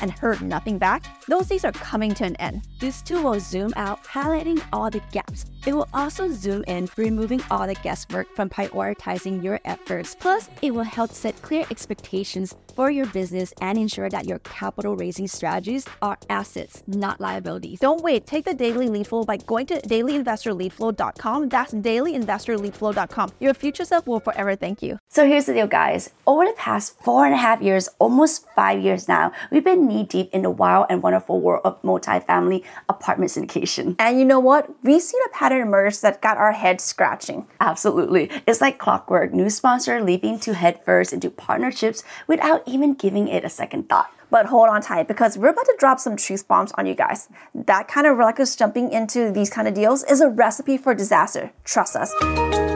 and heard nothing back? Those days are coming to an end. This tool will zoom out, highlighting all the gaps. It will also zoom in, removing all the guesswork from prioritizing your efforts. Plus, it will help set clear expectations for your business and ensure that your capital raising strategies are assets, not liabilities. Don't wait. Take the daily lead flow by going to dailyinvestorleadflow.com. That's dailyinvestorleadflow.com. Your future self will forever thank you. So here's the deal, guys. Over the past four and a half years, almost five years now, we've been knee deep in the wild and wonderful world of multifamily apartment syndication. And you know what? We've seen a pattern emerge that got our heads scratching. Absolutely. It's like clockwork. New sponsor leaping to head first into partnerships without even giving it a second thought. But hold on tight because we're about to drop some truth bombs on you guys. That kind of reckless jumping into these kind of deals is a recipe for disaster. Trust us.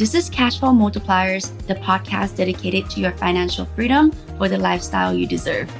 This is Cashflow Multipliers, the podcast dedicated to your financial freedom for the lifestyle you deserve.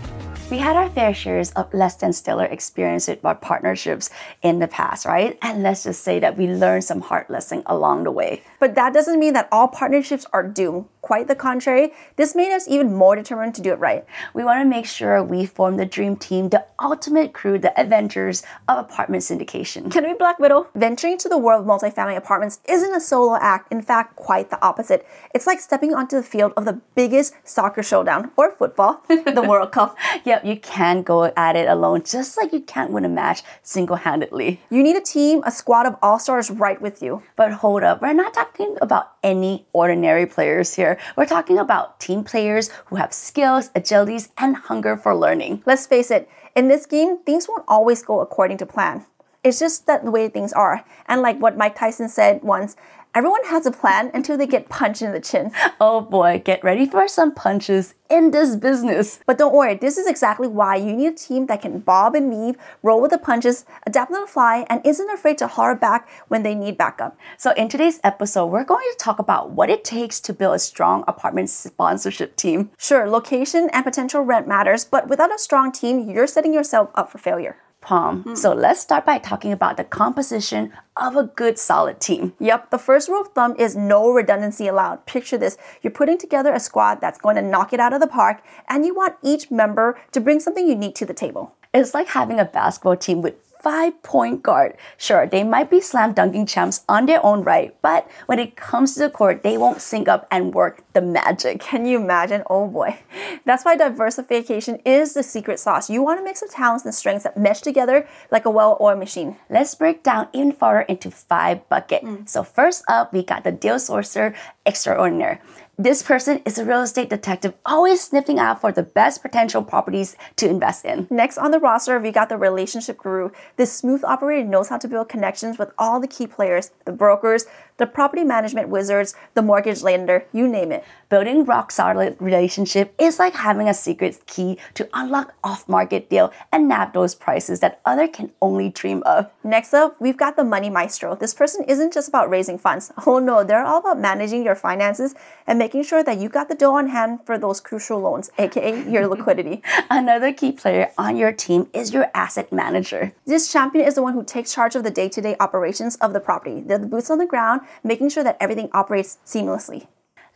We had our fair shares of less than stellar experience with our partnerships in the past, right? And let's just say that we learned some hard lessons along the way. But that doesn't mean that all partnerships are doomed. Quite the contrary, this made us even more determined to do it right. We want to make sure we form the dream team, the ultimate crew, the adventures of apartment syndication. Can we Black Widow? Venturing to the world of multifamily apartments isn't a solo act, in fact, quite the opposite. It's like stepping onto the field of the biggest soccer showdown or football, the World Cup. Yep, you can't go at it alone, just like you can't win a match single handedly. You need a team, a squad of all stars right with you. But hold up, we're not talking about any ordinary players here. We're talking about team players who have skills, agilities, and hunger for learning. Let's face it, in this game, things won't always go according to plan. It's just that the way things are. And like what Mike Tyson said once, Everyone has a plan until they get punched in the chin. Oh boy, get ready for some punches in this business. But don't worry, this is exactly why you need a team that can bob and weave, roll with the punches, adapt on the fly, and isn't afraid to holler back when they need backup. So, in today's episode, we're going to talk about what it takes to build a strong apartment sponsorship team. Sure, location and potential rent matters, but without a strong team, you're setting yourself up for failure. Palm. Mm. So let's start by talking about the composition of a good solid team. Yep, the first rule of thumb is no redundancy allowed. Picture this you're putting together a squad that's going to knock it out of the park, and you want each member to bring something unique to the table. It's like having a basketball team with five point guard. Sure, they might be slam dunking champs on their own right, but when it comes to the court, they won't sync up and work the magic. Can you imagine? Oh boy. That's why diversification is the secret sauce. You want a mix of talents and strengths that mesh together like a well oiled machine. Let's break down even further into five buckets. Mm. So, first up, we got the deal sourcer extraordinaire. This person is a real estate detective, always sniffing out for the best potential properties to invest in. Next on the roster, we got the relationship guru. This smooth operator knows how to build connections with all the key players, the brokers, the property management wizards, the mortgage lender, you name it. Building rock solid relationship is like having a secret key to unlock off-market deal and nab those prices that other can only dream of. Next up, we've got the money maestro. This person isn't just about raising funds. Oh no, they're all about managing your finances and making sure that you got the dough on hand for those crucial loans, aka your liquidity. Another key player on your team is your asset manager. This champion is the one who takes charge of the day-to-day operations of the property. They're the boots on the ground making sure that everything operates seamlessly.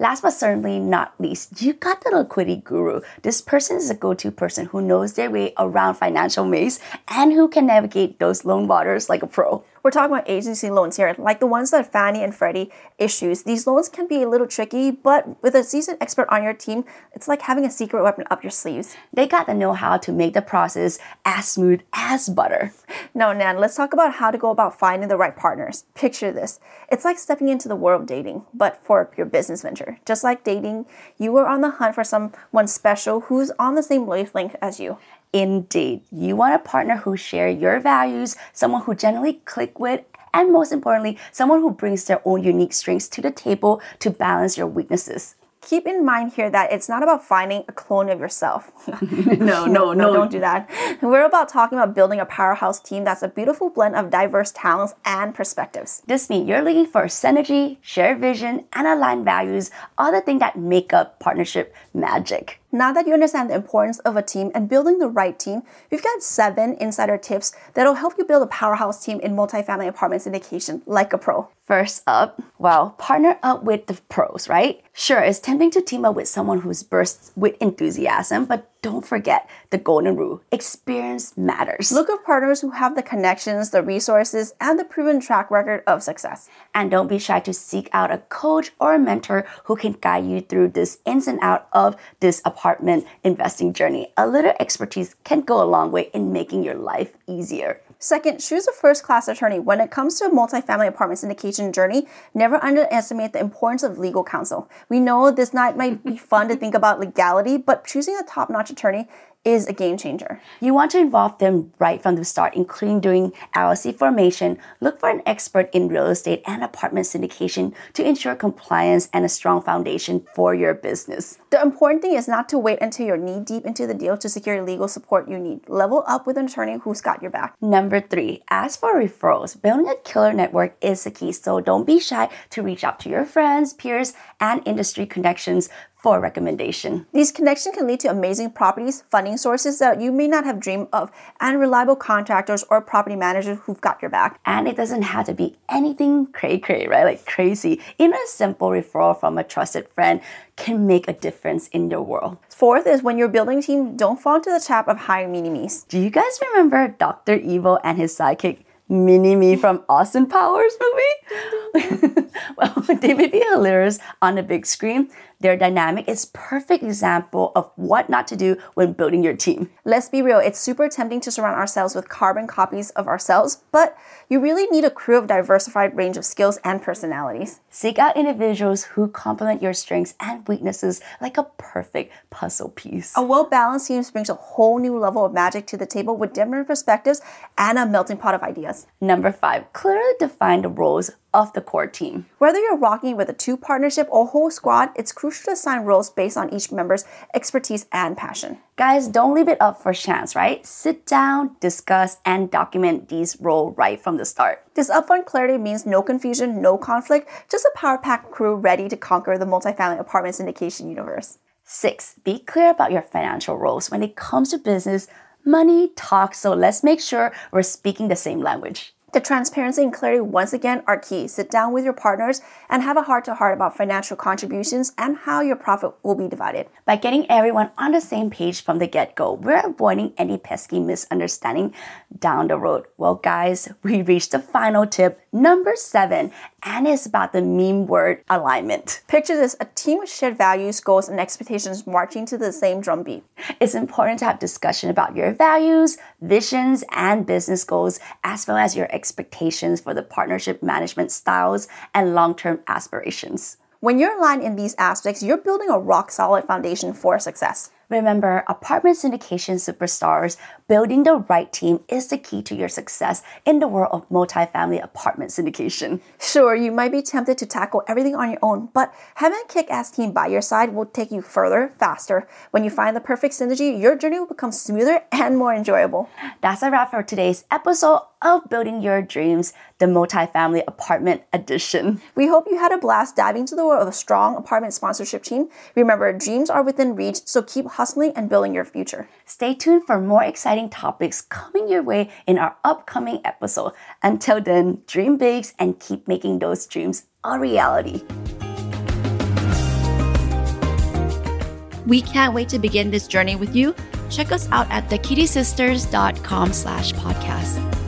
Last but certainly not least, you got the liquidity guru. This person is a go to person who knows their way around financial maze and who can navigate those loan waters like a pro. We're talking about agency loans here, like the ones that Fannie and Freddie issues. These loans can be a little tricky, but with a seasoned expert on your team, it's like having a secret weapon up your sleeves. They got the know how to make the process as smooth as butter. Now, Nan, let's talk about how to go about finding the right partners. Picture this it's like stepping into the world of dating, but for your business venture. Just like dating, you are on the hunt for someone special who's on the same wavelength as you. Indeed, you want a partner who share your values, someone who generally click with, and most importantly, someone who brings their own unique strengths to the table to balance your weaknesses. Keep in mind here that it's not about finding a clone of yourself. no, no, no, don't do that. We're about talking about building a powerhouse team that's a beautiful blend of diverse talents and perspectives. This means you're looking for synergy, shared vision, and aligned values, all the things that make up partnership magic. Now that you understand the importance of a team and building the right team, we've got seven insider tips that'll help you build a powerhouse team in multifamily apartment syndication like a pro. First up, well, partner up with the pros, right? Sure, it's tempting to team up with someone who's bursts with enthusiasm, but don't forget the golden rule experience matters. Look for partners who have the connections, the resources, and the proven track record of success. And don't be shy to seek out a coach or a mentor who can guide you through this ins and out of this apartment investing journey. A little expertise can go a long way in making your life easier. Second, choose a first class attorney. When it comes to a multifamily apartment syndication journey, never underestimate the importance of legal counsel. We know this night might be fun to think about legality, but choosing a top notch attorney is a game changer. You want to involve them right from the start, including doing LLC formation. Look for an expert in real estate and apartment syndication to ensure compliance and a strong foundation for your business. The important thing is not to wait until you're knee deep into the deal to secure legal support you need. Level up with an attorney who's got your back. Number three, ask for referrals. Building a killer network is the key, so don't be shy to reach out to your friends, peers, and industry connections for a recommendation. These connections can lead to amazing properties, funding sources that you may not have dreamed of, and reliable contractors or property managers who've got your back. And it doesn't have to be anything cray cray, right? Like crazy. Even a simple referral from a trusted friend can make a difference in your world. Fourth is when you're building team, don't fall into the trap of hiring mini-me's. Do you guys remember Dr. Evil and his sidekick? Mini Me from Austin Powers movie? well, they may be on the big screen, their dynamic is perfect example of what not to do when building your team. Let's be real, it's super tempting to surround ourselves with carbon copies of ourselves, but you really need a crew of diversified range of skills and personalities. Seek out individuals who complement your strengths and weaknesses like a perfect puzzle piece. A well-balanced team brings a whole new level of magic to the table with different perspectives and a melting pot of ideas. Number 5, clearly define the roles of the core team. Whether you're rocking with a two partnership or whole squad, it's crucial to assign roles based on each member's expertise and passion. Guys, don't leave it up for chance, right? Sit down, discuss, and document these roles right from the start. This upfront clarity means no confusion, no conflict, just a power packed crew ready to conquer the multifamily apartment syndication universe. Six, be clear about your financial roles. When it comes to business, money talks, so let's make sure we're speaking the same language. The transparency and clarity once again are key. Sit down with your partners and have a heart to heart about financial contributions and how your profit will be divided. By getting everyone on the same page from the get go, we're avoiding any pesky misunderstanding down the road. Well, guys, we reached the final tip, number seven, and it's about the meme word alignment. Picture this a team with shared values, goals, and expectations marching to the same drumbeat. It's important to have discussion about your values, visions, and business goals, as well as your for the partnership management styles and long term aspirations. When you're aligned in these aspects, you're building a rock solid foundation for success. Remember, apartment syndication superstars, building the right team is the key to your success in the world of multifamily apartment syndication. Sure, you might be tempted to tackle everything on your own, but having a kick ass team by your side will take you further, faster. When you find the perfect synergy, your journey will become smoother and more enjoyable. That's a wrap for today's episode of Building Your Dreams, the multifamily apartment edition. We hope you had a blast diving into the world of a strong apartment sponsorship team. Remember, dreams are within reach, so keep hustling and building your future. Stay tuned for more exciting topics coming your way in our upcoming episode. Until then, dream big and keep making those dreams a reality. We can't wait to begin this journey with you. Check us out at thekittisisters.com slash podcast.